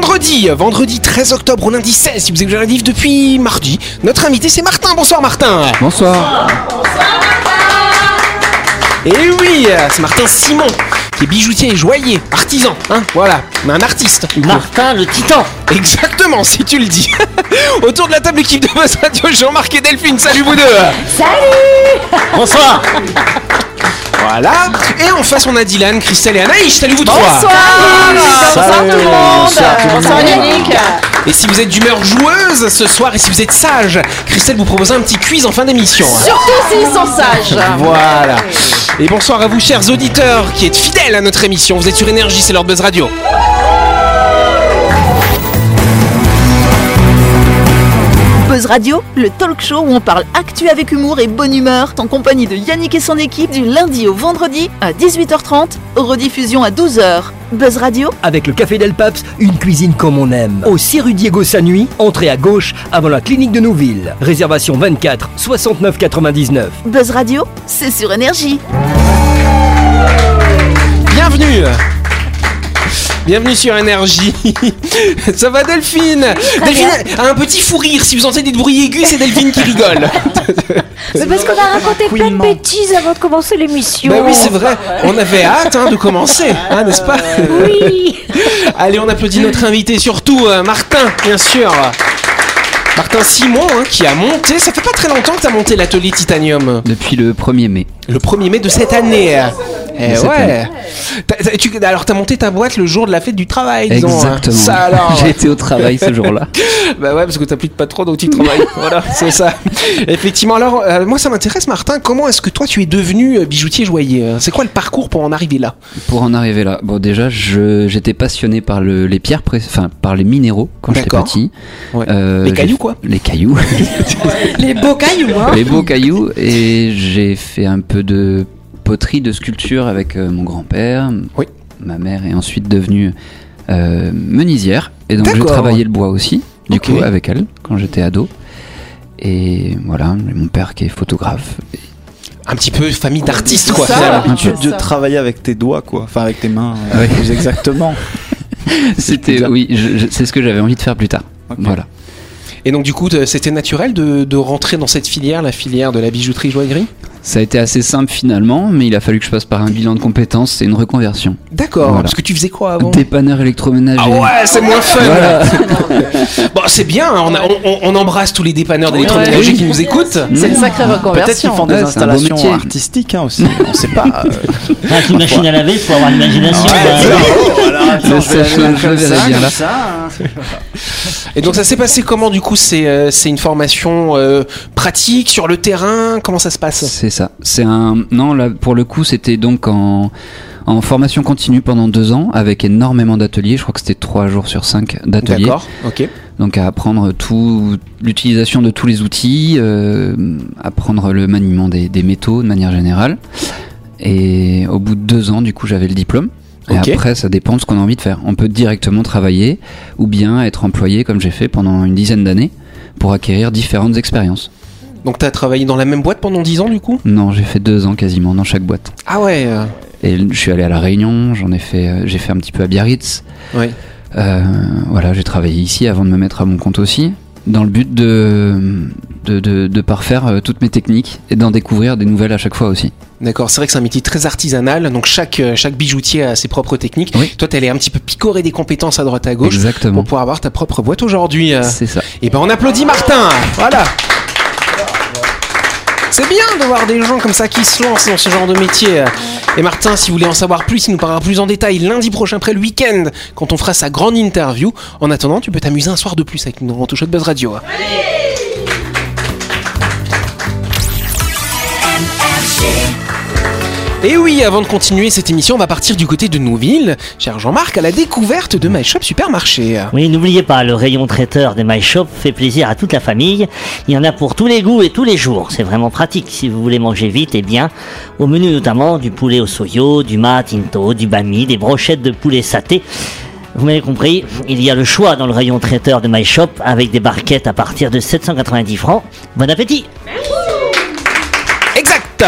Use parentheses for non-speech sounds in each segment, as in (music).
vendredi, vendredi 13 octobre au lundi 16, si vous écoutez la diff depuis mardi. Notre invité c'est Martin. Bonsoir Martin. Bonsoir. Et oui, c'est Martin Simon, qui est bijoutier et joaillier, artisan, hein, voilà, mais un artiste. Martin le titan Exactement, si tu le dis. (laughs) Autour de la table, l'équipe de Buzz Radio, Jean-Marc et Delphine, salut vous deux. Bonsoir (laughs) Voilà. Et en face, on a Dylan, Christelle et Anaïs, salut vous trois. Bonsoir tout le monde Bonsoir Yannick Et si vous êtes d'humeur joueuse ce soir et si vous êtes sage, Christelle vous propose un petit quiz en fin d'émission. Surtout s'ils sont sages Voilà. Et bonsoir à vous, chers auditeurs, qui êtes fidèles à notre émission. Vous êtes sur Énergie, c'est l'heure de Buzz Radio. Radio, le talk show où on parle actu avec humour et bonne humeur, en compagnie de Yannick et son équipe du lundi au vendredi à 18h30, rediffusion à 12h. Buzz Radio, Avec le Café Del Paps, une cuisine comme on aime. Au 6 rue Diego Sanui, entrée à gauche avant la clinique de Nouville. Réservation 24 69 99. Buzz Radio, c'est sur énergie. Bienvenue Bienvenue sur Énergie. (laughs) Ça va Delphine Delphine a un petit fou rire. Si vous entendez des bruits aigus, c'est Delphine qui rigole. (laughs) Mais parce qu'on a raconté plein de bêtises avant de commencer l'émission. Bah oui, c'est vrai. On avait hâte hein, de commencer, hein, n'est-ce pas Oui. (laughs) Allez, on applaudit notre invité, surtout euh, Martin, bien sûr. Martin Simon, hein, qui a monté. Ça fait pas très longtemps que tu as monté l'atelier Titanium. Depuis le 1er mai. Le 1er mai de cette année. Eh ouais. année. T'as- t'as- tu- alors, t'as monté ta boîte le jour de la fête du travail, disons. hein. Exactement. Ça alors. J'ai été au travail ce jour-là. (laughs) Bah ouais, parce que t'as plus de patron, donc tu travailles. (laughs) voilà, c'est ça. Effectivement. Alors, euh, moi, ça m'intéresse, Martin. Comment est-ce que toi, tu es devenu euh, bijoutier joaillier euh C'est quoi le parcours pour en arriver là? Pour en arriver là, bon déjà, je- j'étais passionné par le, les pierres, pré- enfin par les minéraux quand j'étais petit. Ouais. Euh, Les cailloux, quoi. Les cailloux, (laughs) Les beaux cailloux hein les beaux cailloux. Et j'ai fait un peu de poterie, de sculpture avec euh, mon grand-père, Oui. ma mère est ensuite devenue euh, menuisière. Et donc j'ai D'accord. travaillé le bois aussi, du Ok. coup, avec elle quand j'étais ado. Et voilà, mon père qui est photographe. Un petit peu famille d'artistes, quoi. L'habitude de travailler avec tes doigts, quoi. Enfin, avec tes mains. euh, plus exactement. (laughs) C'était, oui, je- je- c'est ce que j'avais envie de faire plus tard. Voilà. Et donc, du coup, c'était naturel de, de rentrer dans cette filière, la filière de la bijouterie joaillerie? Ça a été assez simple finalement, mais il a fallu que je passe par un bilan de compétences et une reconversion. D'accord. Voilà. Parce que tu faisais quoi avant Dépanneur électroménager. Ah ouais, c'est moins fun. Voilà. (laughs) Bon, c'est bien. hein, On, a- on- on- on embrasse tous les dépanneurs d'électroménager Oui. qui nous écoutent. C'est une sacrée Peut-être qu'ils reconversion font des Ouais, c'est un beau installations métier. artistiques hein, aussi. On sait pas. euh. (laughs) Avec une machine à laver, il faut avoir l'imagination. Et donc, ça s'est passé comment Du coup, c'est euh, une formation euh, pratique sur le terrain? Comment ça se passe? C'est ça. C'est un. Non, là, pour le coup, c'était donc en, en formation continue pendant deux ans avec énormément d'ateliers. Je crois que c'était trois jours sur cinq d'ateliers. D'accord. Ok. Donc à apprendre tout, l'utilisation de tous les outils, euh, apprendre le maniement des, des métaux de manière générale. Et au bout de deux ans, du coup, j'avais le diplôme. Et après, ça dépend de ce qu'on a envie de faire. On peut directement travailler ou bien être employé comme j'ai fait pendant une dizaine d'années pour acquérir différentes expériences. Donc, t'as travaillé dans la même boîte pendant 10 ans, du coup? Non, j'ai fait deux ans quasiment dans chaque boîte. Ah ouais. euh, Et je suis allé à la Réunion, j'en ai fait, euh, j'ai fait un petit peu à Biarritz. ouais. Euh, voilà, j'ai travaillé ici avant de me mettre à mon compte aussi, dans le but de, de, de, de parfaire euh, toutes mes techniques et d'en découvrir des nouvelles à chaque fois aussi. D'accord, c'est vrai que c'est un métier très artisanal, donc chaque, chaque bijoutier a ses propres techniques. Oui. Toi, t'allais un petit peu picorer des compétences à droite à gauche Exactement. pour pouvoir avoir ta propre boîte aujourd'hui. C'est ça. Et ben on applaudit Martin Voilà C'est bien de voir des gens comme ça qui se lancent dans ce genre de métier. Et Martin, si vous voulez en savoir plus, il nous parlera plus en détail lundi prochain, après le week-end, quand on fera sa grande interview. En attendant, tu peux t'amuser un soir de plus avec rentre show de Buzz Radio. Et oui, avant de continuer cette émission, on va partir du côté de Nouville, cher Jean-Marc, à la découverte de My Shop Supermarché. Oui, n'oubliez pas, le rayon traiteur des My Shop fait plaisir à toute la famille. Il y en a pour tous les goûts et tous les jours. C'est vraiment pratique si vous voulez manger vite et bien. Au menu notamment du poulet au soyo, du mat tinto, du bami, des brochettes de poulet saté. Vous m'avez compris, il y a le choix dans le rayon traiteur de My Shop avec des barquettes à partir de 790 francs. Bon appétit Exact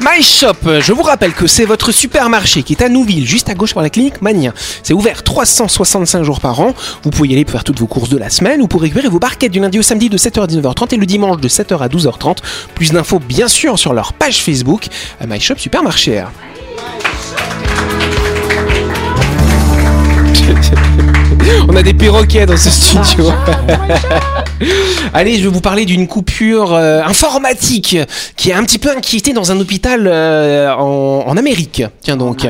My Shop, je vous rappelle que c'est votre supermarché qui est à Nouville, juste à gauche par la clinique Mania. C'est ouvert 365 jours par an. Vous pouvez y aller pour faire toutes vos courses de la semaine ou pour récupérer vos barquettes du lundi au samedi de 7h à 19h30 et le dimanche de 7h à 12h30. Plus d'infos bien sûr sur leur page Facebook euh, My Shop Supermarché. (laughs) On a des perroquets dans ce studio. (laughs) Allez, je vais vous parler d'une coupure euh, informatique qui a un petit peu inquiété dans un hôpital euh, en, en Amérique. Tiens donc,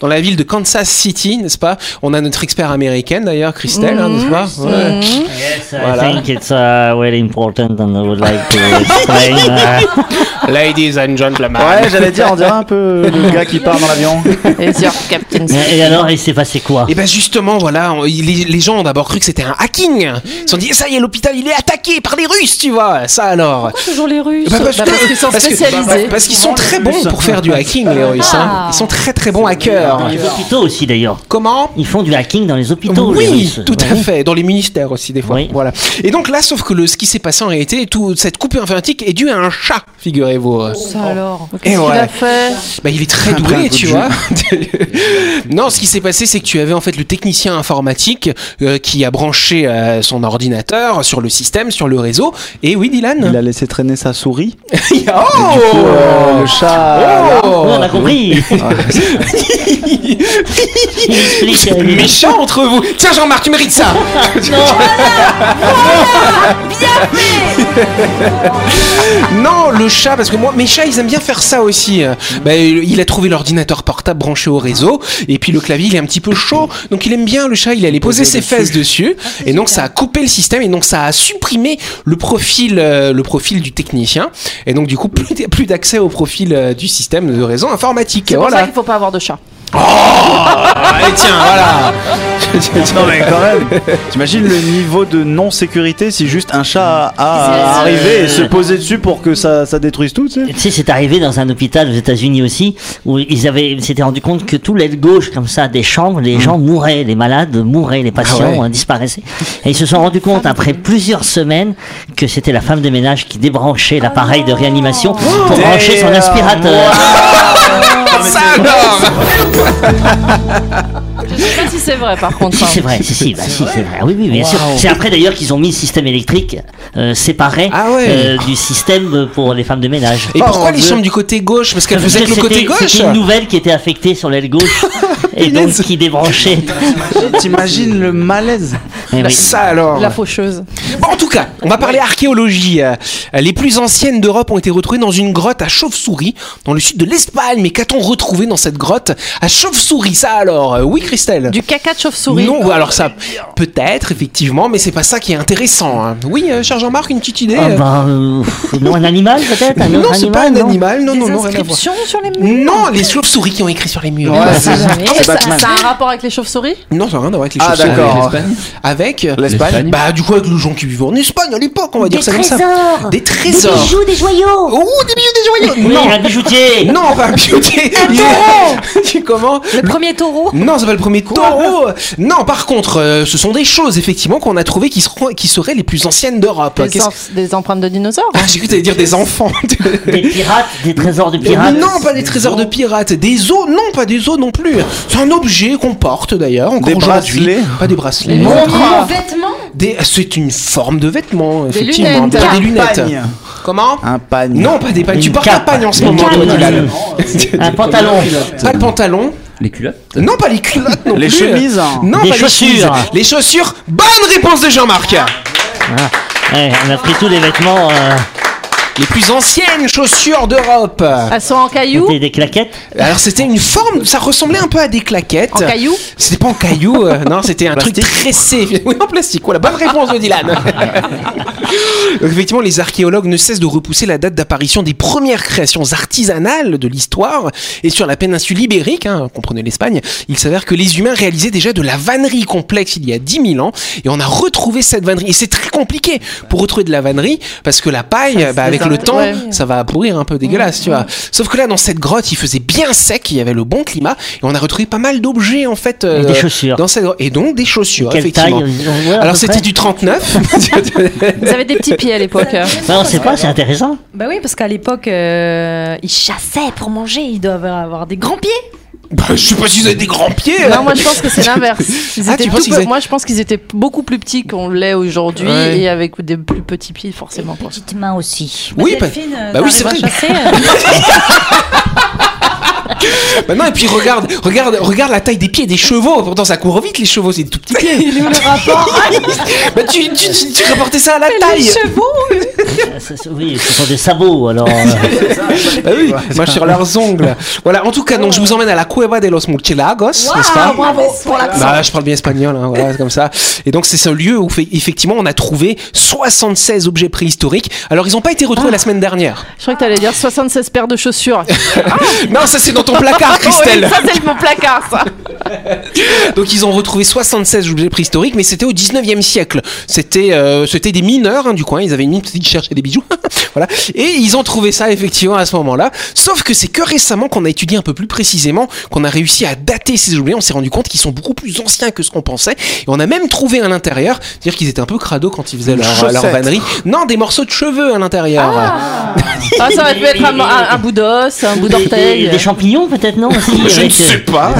dans la ville de Kansas City, n'est-ce pas? On a notre expert américaine d'ailleurs, Christelle, hein, n'est-ce pas? Ouais. Yes, I Voilà. think it's uh, very important and I would like to explain. uh, (laughs) Ladies and gentlemen. Ouais, j'allais dire, on dirait un peu le (laughs) gars qui part dans l'avion. Et Captain alors, il s'est passé quoi? Et ben justement, voilà, on- les, les gens ont d'abord cru que c'était un hacking. Ils se sont dit, ça y est, l'hôpital il est attaqué par les Russes, tu vois. Ça alors. Toujours les Russes. Bah, parce Bah, parce qu'ils sont parce que- spécialisés. Parce qu'ils sont très bons pour faire du hacking, les Russes. hein. Ah. Ils sont très très bons hackers. Dans les hôpitaux aussi, d'ailleurs. Comment Ils font du hacking dans les hôpitaux, les oui, Russes. tout à Oui. fait. Dans les ministères aussi, des fois. Oui. Voilà. Et donc là, sauf que le, ce qui s'est passé en réalité, toute cette coupure informatique est due à un chat, figurez-vous. Ça alors. Et Qu'est-ce qu'il ouais. a fait Bah, il est très doué, tu vois. (laughs) non, ce qui s'est passé, c'est que tu avais en fait le technicien informatique euh, qui a branché euh, son ordinateur sur le système, sur le réseau. Et oui, Dylan Il a laissé traîner sa souris. (laughs) oh Du coup, euh, le chat. là, Oh on a compris. (laughs) Méchant entre vous Tiens Jean-Marc, tu mérites ça (laughs) Non, chat, parce que moi, mes chats, ils aiment bien faire ça aussi. Bah, il a trouvé l'ordinateur portable branché au réseau, et puis le clavier, il est un petit peu chaud, donc il aime bien le chat, il allait poser ses fesses dessus, et donc ça a coupé le système, et donc ça a supprimé le profil, euh, le profil du technicien, et donc du coup, (laughs) plus, d- plus d'accès au profil euh, du système de réseau informatique. C'est pour ça qu'il faut pas avoir de chat. Et tiens, voilà. (laughs) Non mais quand même, t'imagines le niveau de non-sécurité si juste un chat a arrivé et se poser dessus pour que ça, ça détruise tout, tu sais Tu sais, c'est arrivé dans un hôpital aux États-Unis aussi, où ils avaient, ils s'étaient rendu compte que tout l'aile gauche, comme ça, des chambres, les gens mouraient, les malades mouraient, les patients Ah ouais. disparaissaient. Et ils se sont rendus compte après plusieurs semaines que c'était la femme de ménage qui débranchait l'appareil de réanimation pour brancher son aspirateur. Ça alors (laughs) (laughs) Je sais pas si c'est vrai par contre. Si hein. c'est vrai, si si, bah si c'est vrai, oui oui bien sûr. C'est après d'ailleurs qu'ils ont mis le système électrique euh, séparé Ah ouais. euh, du système pour les femmes de ménage. Et pourquoi mon les chambres du côté gauche? Parce qu'elles faisaient que le côté gauche C'était une nouvelle qui était affectée sur l'aile gauche (laughs) et donc qui débranchait. T'imagines le malaise? Oui. Ça alors La faucheuse. Bon, en tout cas, on va parler archéologie. Euh, Les plus anciennes d'Europe ont été retrouvées dans une grotte à Chauve-souris, dans le sud de l'Espagne. Mais qu'a-t-on retrouvé dans cette grotte à Chauve-souris Ça alors? Euh, Oui, Christelle Du caca de chauve-souris. Non, alors ça, peut-être, effectivement, mais c'est pas ça qui est intéressant. hein. Oui, euh, cher Jean-Marc, une petite idée Ah euh bah, euh, non, un animal peut-être Non, c'est pas un non animal, non, Des non, non, rien à inscriptions sur les murs? Non, les chauves-souris qui ont écrit sur les murs. Ouais, C'est jamais. c'est Ça, Batman. ça a un rapport avec les chauves-souris? Non, ça n'a rien à voir avec les Ah, chauves-souris. d'accord. (laughs) Avec L'Espagne Bah, du coup, avec les gens qui vivaient en Espagne à l'époque, on va dire Des ça comme ça. trésors Des Des trésors. bijoux, des joyaux Oh, des bijoux, des joyaux Oui, Non, un bijoutier non, pas un bijoutier. (laughs) Il est- Comment Le premier taureau Non, c'est pas le premier taureau. Non, par contre, euh, ce sont des choses effectivement qu'on a trouvées qui seront, qui seraient les plus anciennes d'Europe. des, des empreintes de dinosaures Ah, (laughs) j'ai cru que t'allais dire des enfants. (laughs) Des pirates, des trésors de pirates Non, pas des trésors de pirates. Des os, non, pas des os non plus. C'est un objet qu'on porte d'ailleurs encore Des aujourd'hui. bracelets Pas des bracelets. Des vêtements Des- C'est une forme de vêtement, effectivement. lunettes. Pas des Un lunettes. Comment Un pagne. Non, pas des pagnes. Tu portes un pagne en ce moment, toi. Dylan. (laughs) Un pantalon Pas le pantalon. Les culottes Non, pas les culottes non Les plus. chemises. hein. Non, Des pas chaussures. les chemises. Les chaussures. Bonne réponse de Jean-Marc. Ouais, On a pris tous les vêtements, euh, Les plus anciennes chaussures d'Europe. Elles sont en cailloux des, des claquettes Alors c'était une forme, ça ressemblait un peu à des claquettes. En cailloux C'était pas en caillou, euh, (laughs) non, c'était un truc tressé. Oui, en plastique. Voilà, bonne réponse de Dylan. (laughs) Donc, effectivement, les archéologues ne cessent de repousser la date d'apparition des premières créations artisanales de l'histoire. Et sur la péninsule ibérique, hein, comprenez l'Espagne, il s'avère que les humains réalisaient déjà de la vannerie complexe il y a 10 000 ans. Et on a retrouvé cette vannerie. Et c'est très compliqué pour retrouver de la vannerie parce que la paille, bah, avec le temps, Ouais. ça va pourrir un peu dégueulasse, tu vois. Sauf que là, dans cette grotte, il faisait bien sec, il y avait le bon climat, et on a retrouvé pas mal d'objets en fait. euh, Et des chaussures. Dans cette grotte. Et donc des chaussures, Quelle taille effectivement. à Alors c'était du 39. (laughs) Vous avez des petits pieds à l'époque. Ben, on sait pas, c'est intéressant. Bah oui, parce qu'à l'époque, euh, ils chassaient pour manger. Ils doivent avoir des grands pieds. Bah, je sais pas si vous avez des grands pieds. Non, moi je pense que c'est (laughs) l'inverse. Ils Ah, avaient- Moi je pense qu'ils étaient beaucoup plus petits qu'on l'est aujourd'hui Ouais. et avec des plus petits pieds forcément. Petites mains aussi. Oui, bah- Delphine, euh, bah oui, c'est vrai. chasser, euh, (laughs) Bah non, et puis regarde, regarde, regarde la taille des pieds des chevaux. Pourtant, ça court vite les chevaux, c'est des tout petits pieds. (laughs) Il est où le rapport bah tu, tu, tu, tu rapportais ça à la taille. Ça, ça, (laughs) Oui, ce sont des sabots, alors. euh, (laughs) Bah oui, moi sur leurs ongles. Voilà, en tout cas, donc je vous emmène à la Cueva de los Murciélagos, n'est-ce pas bravo pour l'accent. Bah, je parle bien espagnol, hein, voilà, comme ça. Et donc, c'est ce lieu où, fait- effectivement, on a trouvé 76 objets préhistoriques. Alors, ils n'ont pas été retrouvés la semaine dernière. Je crois que t'allais dire 76 paires de chaussures. (laughs) Non, ça, c'est dans ton placard, Christelle. Oui, ça c'est mon placard ça. Donc, ils ont retrouvé 76 objets préhistoriques, mais c'était au 19e siècle. C'était euh, c'était des mineurs hein, du coin. Ils avaient une petite chercher des bijoux. (laughs) voilà. Et ils ont trouvé ça, effectivement, à ce moment-là. Sauf que c'est que récemment qu'on a étudié un peu plus précisément, qu'on a réussi à dater ces objets. On s'est rendu compte qu'ils sont beaucoup plus anciens que ce qu'on pensait. Et on a même trouvé à l'intérieur, dire qu'ils étaient un peu crado quand ils faisaient leur, leur vannerie. Non, des morceaux de cheveux à l'intérieur. Ah, ça va être un, un, un bout d'os, un bout d'orteil. des champignons, peut-être, non aussi, Je ne euh, sais pas.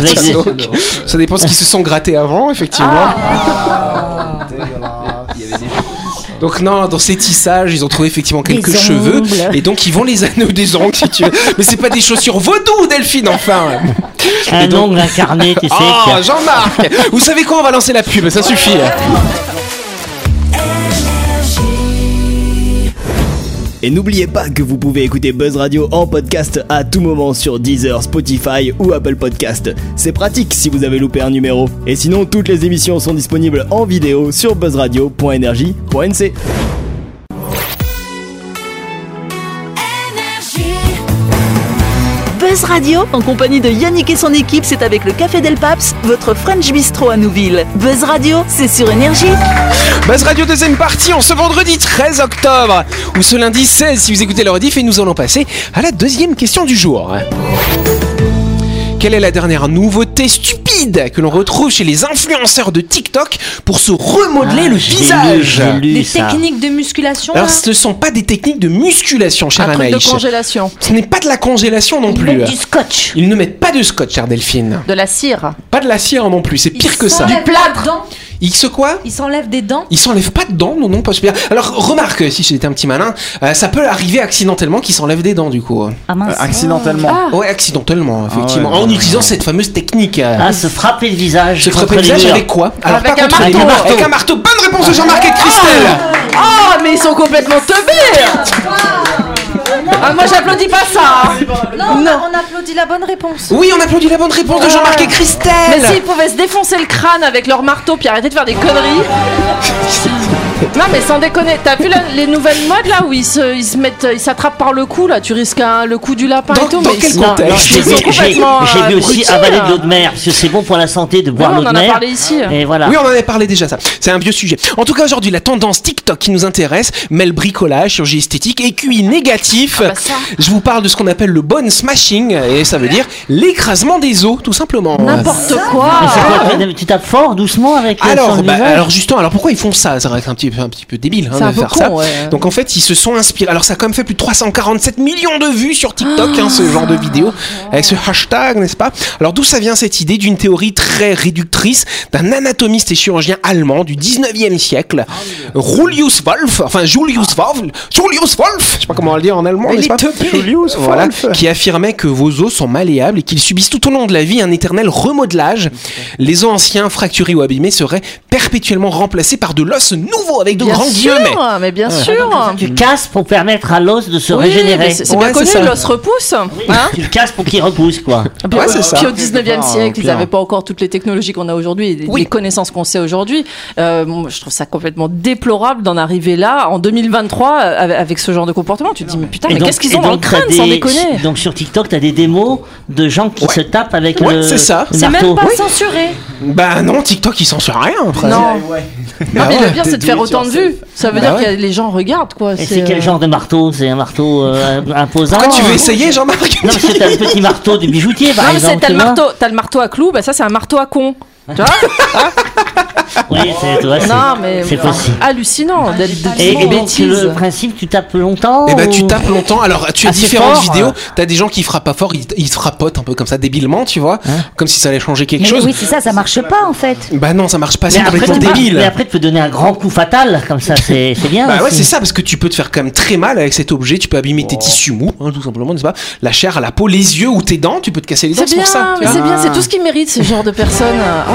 ça dépend ce qu'ils se sont grattés avant, effectivement. Ah. Donc non, dans ces tissages, ils ont trouvé effectivement quelques Des cheveux ongles. et donc ils vont les anneaux des ongles si tu veux. (laughs) Mais c'est pas des chaussures vaudou, Delphine, enfin. un donc- ongle incarné, tu sais. qui Oh, Jean-Marc Vous savez quoi On va lancer la pub, ça suffit. Et n'oubliez pas que vous pouvez écouter Buzz Radio en podcast à tout moment sur Deezer, Spotify ou Apple Podcast. C'est pratique si vous avez loupé un numéro. Et sinon, toutes les émissions sont disponibles en vidéo sur buzzradio.energie.nc. Buzz Radio, en compagnie de Yannick et son équipe, c'est avec le Café Del Paps, votre French Bistro à Nouville. Buzz Radio, c'est sur Énergie. Buzz Radio deuxième partie en ce vendredi 13 octobre ou ce lundi 16 si vous écoutez le rediff et nous allons passer à la deuxième question du jour. Quelle est la dernière nouveauté stupide que l'on retrouve chez les influenceurs de TikTok pour se remodeler le Ah, lu, visage lu Des ça. techniques de musculation. Alors là. ce ne sont pas des techniques de musculation, cher Un truc de Anaïs. congélation. Ce n'est pas de la congélation non plus. Du scotch. Ils ne mettent pas de scotch, chère Delphine. De la cire. Pas de la cire non plus, c'est pire que ça. Du plâtre. Dents. Ils se quoi Ils s'enlèvent des dents. Ils s'enlèvent pas de dents, non, non, pas super. Alors remarque, si j'étais un petit malin, euh, ça peut arriver accidentellement qu'ils s'enlèvent des dents du coup. Ah mince. Euh, accidentellement. Ouais, accidentellement, effectivement. Ah ouais. en utilisant cette fameuse technique. euh, Ah, se frapper le visage. se frapper le visage avec quoi Alors Avec pas un contre marteau. Avec un marteau. Bonne réponse de Jean-Marc et de Christelle. Oh, mais ils sont complètement teubés ah, Moi j'applaudis pas ça hein. Non, on, a- on applaudit la bonne réponse. Oui, on applaudit la bonne réponse de Jean-Marc et Christelle. Mais s'ils pouvaient se défoncer le crâne avec leur marteau puis arrêter de faire des conneries. (laughs) non mais sans déconner, t'as vu la- les nouvelles modes là où ils se, ils se mettent, ils s'attrapent par le cou là, tu risques un- le coup du lapin Dans- et tout. dans mais quel ils- Non, non, contexte? j'ai Ils sont vu, j'ai- complètement, j'ai vu euh, aussi abrutis, avaler de l'eau de mer, parce que c'est bon pour la santé de boire Ouais, l'eau on de en a mer. parlé ici. Et voilà. Oui, on en avait parlé déjà ça. C'est un vieux sujet. En tout cas, aujourd'hui, la tendance TikTok qui nous intéresse mêle bricolage, chirurgie esthétique et QI négatif. Ah bah ça. Je vous parle de ce qu'on appelle le bone smashing et ça veut dire l'écrasement des os, tout simplement. N'importe Mais quoi. tu- tu tapes fort, doucement avec euh, Alors, bah, alors justement, alors pourquoi ils font ça? C'est vrai que c'est un petit, peu- un petit peu débile hein, C'est un de peu faire con, ça. ouais. Donc en fait, ils se sont inspirés. Alors ça a quand même fait plus de 347 millions de vues sur TikTok, hein, ce genre de vidéo, avec ce hashtag, n'est-ce pas? Alors d'où ça vient cette idée d'une théorie très réductrice d'un anatomiste et chirurgien allemand du 19e siècle, Julius Wolf, enfin Julius Wolf, Julius Wolf, je sais pas comment on va le dire en allemand, n'est-ce pas Julius voilà, Wolf. qui affirmait que vos os sont malléables et qu'ils subissent tout au long de la vie un éternel remodelage. Les os anciens, fracturés ou abîmés seraient perpétuellement remplacés par de l'os nouveau avec de Bien grands sûr, guillemets. mais bien sûr. Tu casses pour permettre à l'os de se Oui, régénérer. c'est Ouais, bien connu, l'os repousse. Hein (laughs) tu le casses pour qu'il repousse, quoi. Puis, Ouais, ça. puis au 19e Ah, siècle, ils n'avaient pas encore toutes les technologies qu'on a aujourd'hui les, Oui. les connaissances qu'on sait aujourd'hui. Euh, moi, je trouve ça complètement déplorable d'en arriver là, en 2023, euh, avec ce genre de comportement. Tu te dis, mais putain, mais donc- qu'est-ce qu'ils ont dans le donc, crâne, sans des- déconner Donc sur TikTok, t'as des démos de gens qui se tapent avec Ouais, le, c'est ça. C'est même pas censuré. Bah non, TikTok il censure rien après. Non. Ouais. Non, Bah mais ouais. le pire, c'est de faire autant de vues. Ça veut Bah dire ouais. que les gens regardent, quoi. Et c'est quel euh, genre de marteau? C'est un marteau euh, imposant Pourquoi tu veux essayer Jean-Marc? Non, t'as le petit marteau du bijoutier, par Non, c'est- exemple. marteau, t'as le marteau à clous, bah ça c'est un marteau à con. Tu vois Oui, c'est tu c'est- Non, mais c'est possible. hallucinant d'être de Et, et donc, bêtises. le principe, tu tapes longtemps Et bah tu ou- tapes longtemps. Alors tu as Assez différentes fort, vidéos. T'as des gens qui frappent pas fort, ils, ils se frappotent un peu comme ça débilement, tu vois, Hein comme si ça allait changer quelque Mais chose. oui, c'est ça, ça marche pas en fait. Bah non, ça marche pas, Mais c'est après, complètement tu peux- débile. mais après, tu peux donner un grand coup fatal, comme ça, c'est c'est bien. Bah ouais, aussi. c'est ça, parce que tu peux te faire quand même très mal avec cet objet. Tu peux abîmer tes tissus mous, hein, tout simplement, n'est-ce pas? La chair, la peau, les yeux ou tes dents, tu peux te casser les dents C'est c'est bien, pour ça. tu mais vois. c'est bien, c'est tout ce qui mérite ce genre de personnes. (laughs) Oh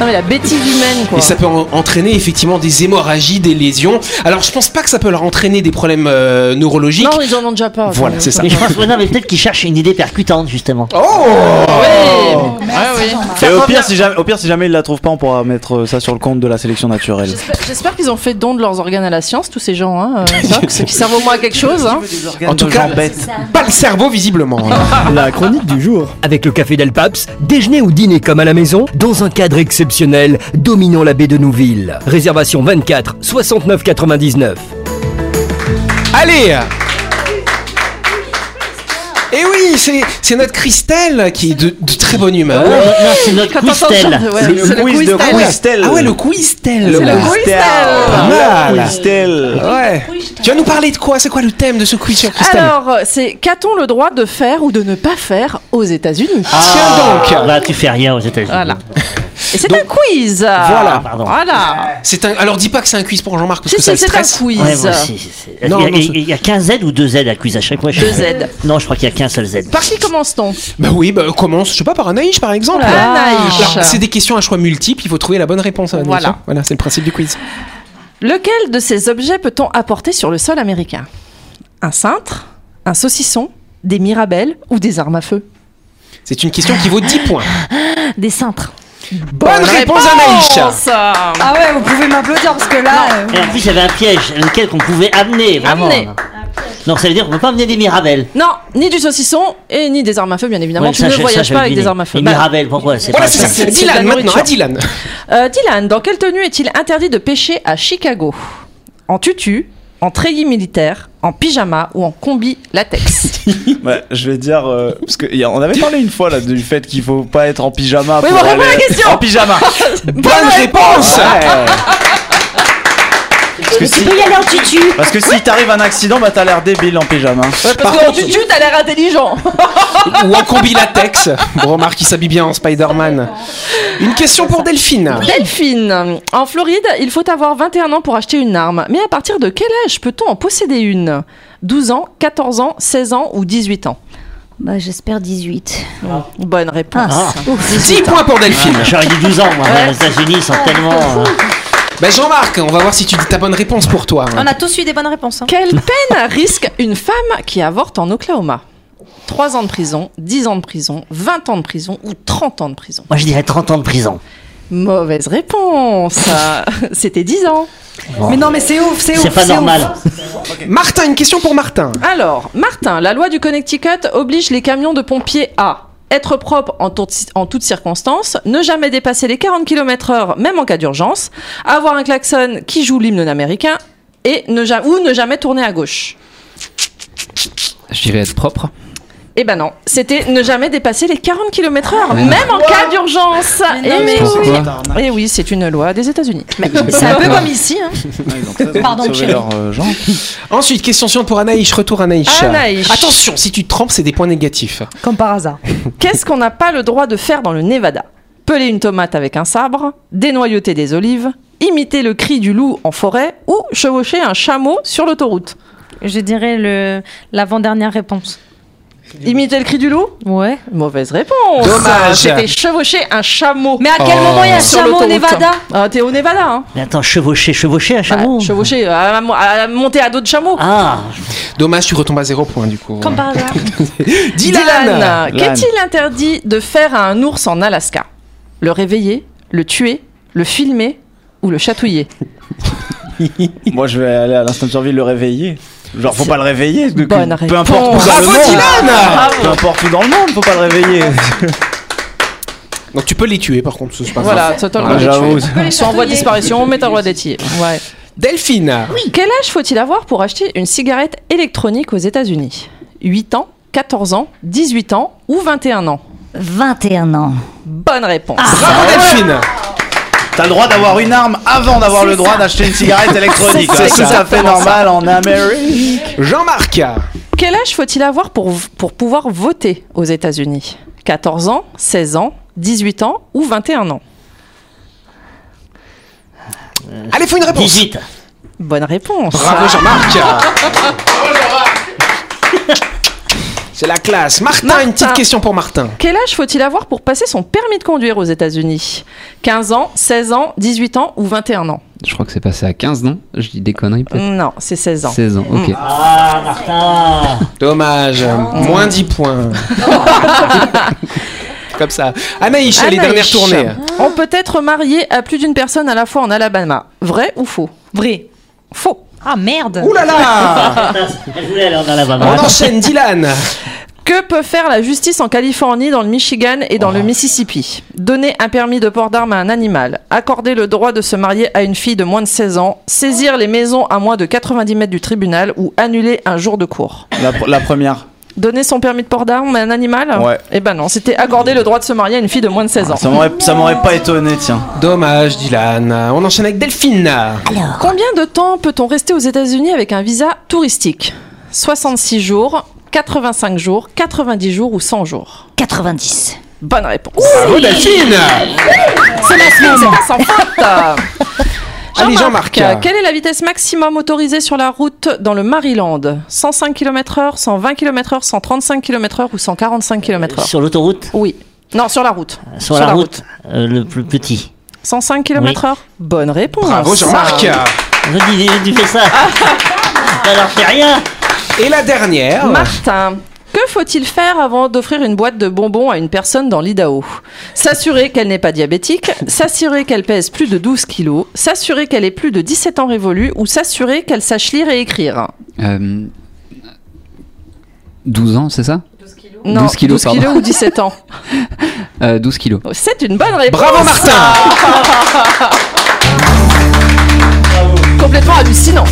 Non mais la bêtise humaine quoi. Et ça peut en- entraîner effectivement des hémorragies, des lésions. Alors je pense pas que ça peut leur entraîner des problèmes euh, neurologiques. Non, ils en ont déjà pas. Voilà, c'est ça. Mais je pense, ouais, non, mais peut-être qu'ils cherchent une idée percutante, justement. Oh Ouais. Ouais, oui. Et au pire, si jamais, au pire, si jamais ils la trouvent pas, on pourra mettre euh, ça sur le compte de la sélection naturelle. J'espère- qu'ils ont fait don de leurs organes à la science, tous ces gens, hein, euh, ça, (laughs) qui servent au moins à quelque chose. Hein. En tout cas, pas le cerveau visiblement. La chronique du jour. Avec le café Del Paps, déjeuner ou dîner comme à la maison, dans un cadre exceptionnel, dominant la baie de Nouville. Réservation 24 69 99. Allez Et oui, c'est c'est notre Christelle qui est de, de très bonne humeur. Non, c'est notre ça, ouais, C'est le le quiz de. Ah ouais, le Quiztel. Le le Quiztel. Pas mal. Quiztel. Ouais. Tu vas nous parler de quoi? C'est quoi le thème de ce quiz sur Christelle? Alors, c'est qu'a-t-on le droit de faire ou de ne pas faire aux États-Unis? Tiens donc Bah, tu fais rien aux États-Unis. Voilà. Et c'est un quiz. Voilà. Pardon. Voilà. C'est un. Alors dis pas que c'est un quiz pour Jean-Marc parce Si, que ça c'est un quiz. Ouais, moi aussi, c'est- c'est- Non, il, y a, non, c'est- il y a qu'un Z ou deux Z à quiz à chaque fois Deux Z. Non, je crois qu'il y a qu'un seul Z. Par qui commence-t-on? Bah oui, bah commence, je sais pas, par Anaïs par exemple. Anaïs. Alors, c'est des questions à choix multiples, il faut trouver la bonne réponse à. Voilà. hein. Voilà, c'est le principe du quiz. Lequel de ces objets peut-on apporter sur le sol américain? Un cintre Un saucisson Des mirabelles Ou des armes à feu? C'est une question qui vaut 10 points. Des cintres. Bonne réponse Anaïs Ah ouais, vous pouvez m'applaudir parce que là. euh, Et en plus, il y avait un piège, lequel qu'on pouvait amener, vraiment. Amener. Donc ça veut dire qu'on peut pas amener des mirabelles. Non, ni du saucisson et ni des armes à feu, bien évidemment. Ouais, tu ça, ne voyages pas avec des armes à feu. Les Bah, mirabelles, pourquoi C'est Voilà, pas c'est ça. ça. c'est de Dylan la maintenant, nourriture. à Dylan. euh, Dylan, dans quelle tenue est-il interdit de pêcher à Chicago? En tutu, en treillis militaire, en pyjama ou en combi latex (laughs) Ouais, je vais dire euh, parce que y a- on avait parlé une fois là du fait qu'il faut pas être en pyjama. Oui, pour bon, aller- la question. En pyjama. (laughs) Bonne réponse Ouais. Parce que tu si, peux y aller en tutu. parce que si t'arrives un accident, bah t'as l'air débile en pyjama. Parce qu'en tutu, t'as l'air intelligent. (laughs) Ou en combi latex. Bon, remarque, il s'habille bien en Spider-Man. Une question pour Delphine. Delphine, en Floride, il faut avoir 21 ans pour acheter une arme. Mais à partir de quel âge peut-on en posséder une? 12 ans, 14 ans, 16 ans ou 18 ans? Bah, j'espère 18. Bonne réponse. Ah. 10 points pour Delphine. J'aurais dit 12 ans, moi. Ouais. Les États-Unis sont tellement. euh, Bah Jean-Marc, on va voir si tu dis ta bonne réponse pour toi. On a tous eu des bonnes réponses. hein. Quelle peine (laughs) risque une femme qui avorte en Oklahoma? 3 ans de prison, 10 ans de prison, 20 ans de prison ou 30 ans de prison? Moi, je dirais 30 ans de prison. Mauvaise réponse. (laughs) C'était 10 ans. Mais non, mais c'est ouf, c'est ouf. C'est pas ouf. normal. Martin, une question pour Martin. Alors, Martin, la loi du Connecticut oblige les camions de pompiers à être propres en, tout- en toutes circonstances, ne jamais dépasser les 40 km/h, même en cas d'urgence, avoir un klaxon qui joue l'hymne américain et ne ou ne jamais tourner à gauche. Je dirais être propre. Eh ben non, c'était ne jamais dépasser les 40 km/h, même en cas d'urgence. Mais Et non, mais- Pourquoi Et oui, c'est une loi des États-Unis. C'est un peu comme ici. Hein. Pardon, leur euh, gens. Ensuite, question suivante pour Anaïs. Retour Anaïs. Anaïs. Attention, si tu te trompes, c'est des points négatifs. Comme par hasard. (laughs) Qu'est-ce qu'on n'a pas le droit de faire dans le Nevada? Peler une tomate avec un sabre, dénoyauter des olives, imiter le cri du loup en forêt ou chevaucher un chameau sur l'autoroute? Je dirais le l'avant-dernière réponse. Imiter le cri du loup Ouais. Mauvaise réponse. Dommage. C'était chevaucher un chameau. Mais à quel Oh. moment il y a un sur chameau au l'autoroute. Nevada Ah, T'es au Nevada, hein Mais attends, chevaucher, chevaucher un chameau. Bah, Chevaucher, à, à monter à dos de chameau. Ah, Dommage, tu retombes à zéro point du coup. Comme par hasard. (laughs) Dylan. Dylan, qu'est-il interdit de faire à un ours en Alaska? Le réveiller, le tuer, le filmer ou le chatouiller? (laughs) Moi, je vais aller à l'instant de survie le réveiller. Genre, faut pas le réveiller. que- Bonne peu réponse. importe où dans le monde. Dylan Bravo. Peu importe où dans le monde, faut pas le réveiller. (laughs) Donc tu peux les tuer par contre, c'est pas grave. Voilà, le Ah, j'avoue. sont en voie de disparition, t'as le droit d'être tué. Ouais. Delphine. Quel âge faut-il avoir pour acheter une cigarette électronique aux États-Unis? 8 ans, 14 ans, 18 ans ou 21 ans? 21 ans. Bonne réponse. Bravo Delphine. T'as le droit d'avoir une arme avant d'avoir le droit d'acheter une cigarette (laughs) électronique. C'est tout à fait normal en Amérique. Jean-Marc. Quel âge faut-il avoir pour, pour pouvoir voter aux États-Unis? 14 ans, 16 ans, 18 ans ou 21 ans? Allez, faut une réponse. 18. Bonne réponse. Bravo Jean-Marc. (laughs) C'est la classe. Martin, Martin. une petite question pour Martin. Quel âge faut-il avoir pour passer son permis de conduire aux États-Unis? 15 ans, 16 ans, 18 ans ou 21 ans? Je crois que c'est passé à 15, non? Je dis des conneries peut-être. Non, c'est 16 ans. 16 ans, ok. Ah, Martin. Dommage. Moins 10 points. (laughs) Comme ça. Anaïs, les Anaïs, dernières tournées. On peut être marié à plus d'une personne à la fois en Alabama. Vrai ou faux? Vrai. Faux. Ah merde. Ouh là là (laughs) aller. On enchaîne, Dylan. Que peut faire la justice en Californie, dans le Michigan et dans le Mississippi? Donner un permis de port d'armes à un animal, accorder le droit de se marier à une fille de moins de 16 ans, saisir les maisons à moins de 90 mètres du tribunal ou annuler un jour de cours. La, pr- la première. Donner son permis de port d'armes à un animal Ouais. Eh ben non, c'était accorder le droit de se marier à une fille de moins de 16 ans. Ça m'aurait, ça m'aurait pas étonné, tiens. Dommage, Dylan. On enchaîne avec Delphine. Combien de temps peut-on rester aux États-Unis avec un visa touristique? 66 jours, 85 jours, 90 jours ou 100 jours? 90. Bonne réponse. Bravo, Delphine. C'est la semaine, c'est pas sans faute. Allez, Jean-Marc. Quelle est la vitesse maximum autorisée sur la route dans le Maryland? 105 km/h, 120 km/h, 135 km/h ou 145 km/h Sur l'autoroute? Oui. Non, sur la route. Sur, la, route, euh, le plus petit. 105 km/h Bonne réponse. Bravo, Jean-Marc. Je dis, tu fais ça. (laughs) Alors, fais rien. Et la dernière. Martin, que faut-il faire avant d'offrir une boîte de bonbons à une personne dans l'Idaho S'assurer qu'elle n'est pas diabétique, s'assurer qu'elle pèse plus de 12 kilos, s'assurer qu'elle ait plus de 17 ans révolus ou s'assurer qu'elle sache lire et écrire? Euh, 12 ans, c'est ça? Non, 12 kilos, pardon. ou 17 ans. (laughs) Euh, 12 kilos. C'est une bonne réponse. Bravo, Martin. Complètement hallucinant.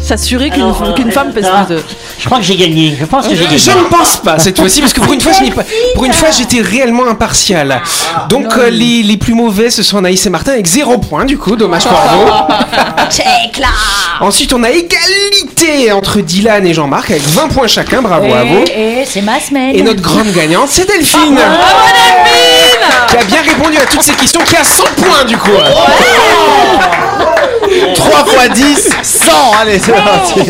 S'assurer qu'une euh, femme pèse plus de... Je crois que j'ai gagné. Je pense que j'ai gagné. Je ne pense pas cette fois-ci parce que pour une fois, je n'ai pas- pour une fois, j'étais réellement impartial. Donc euh, les, les plus mauvais, ce sont Anaïs et Martin avec zéro point du coup. Dommage pour vous. (laughs) Check là Ensuite, on a égalité entre Dylan et Jean-Marc avec 20 points chacun. Bravo à vous. Et, et c'est ma semaine. Et notre grande gagnante, c'est Delphine. Qui a bien répondu à toutes ces questions, qui a 100 points du coup. 3 x 10, 100. Allez, c'est parti.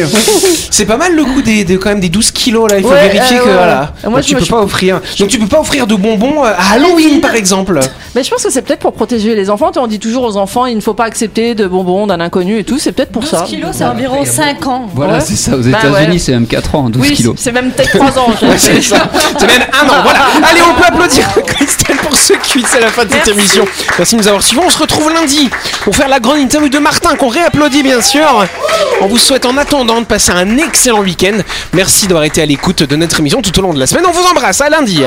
C'est pas mal le coup des, de, quand même des 12 kilos là. Il faut Ouais, vérifier euh, que ouais. voilà. Moi, Donc, je tu me- peux pas offrir. Donc tu peux pas offrir de bonbons euh, à Halloween par exemple. Mais je pense que c'est peut-être pour protéger les enfants. Tu On dit toujours aux enfants, il ne faut pas accepter de bonbons d'un inconnu et tout. C'est peut-être pour 12 ça. kilos, c'est environ 5 ans. Voilà, Ouais. c'est ça. Aux Bah États-Unis, ouais. c'est même 4 ans, 12 Oui, kilos. c'est même peut-être 3 ans. je- (laughs) C'est ça. C'est même un an. Voilà. (laughs) Allez, on peut applaudir (laughs) Christelle pour ce quiz. C'est la fin de cette émission. Merci de nous avoir suivis. On se retrouve lundi pour faire la grande interview de Qu'on réapplaudit bien sûr. On vous souhaite en attendant de passer un excellent week-end. Merci d'avoir été à l'écoute de notre émission tout au long de la semaine. On vous embrasse. À lundi.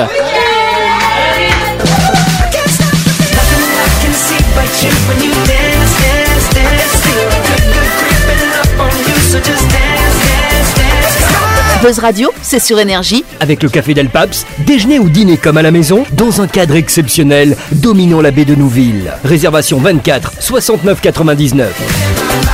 Buzz Radio, c'est sur énergie. Avec le café Del Paps, déjeuner ou dîner comme à la maison, dans un cadre exceptionnel, dominant la baie de Nouville. Réservation 24 69 99.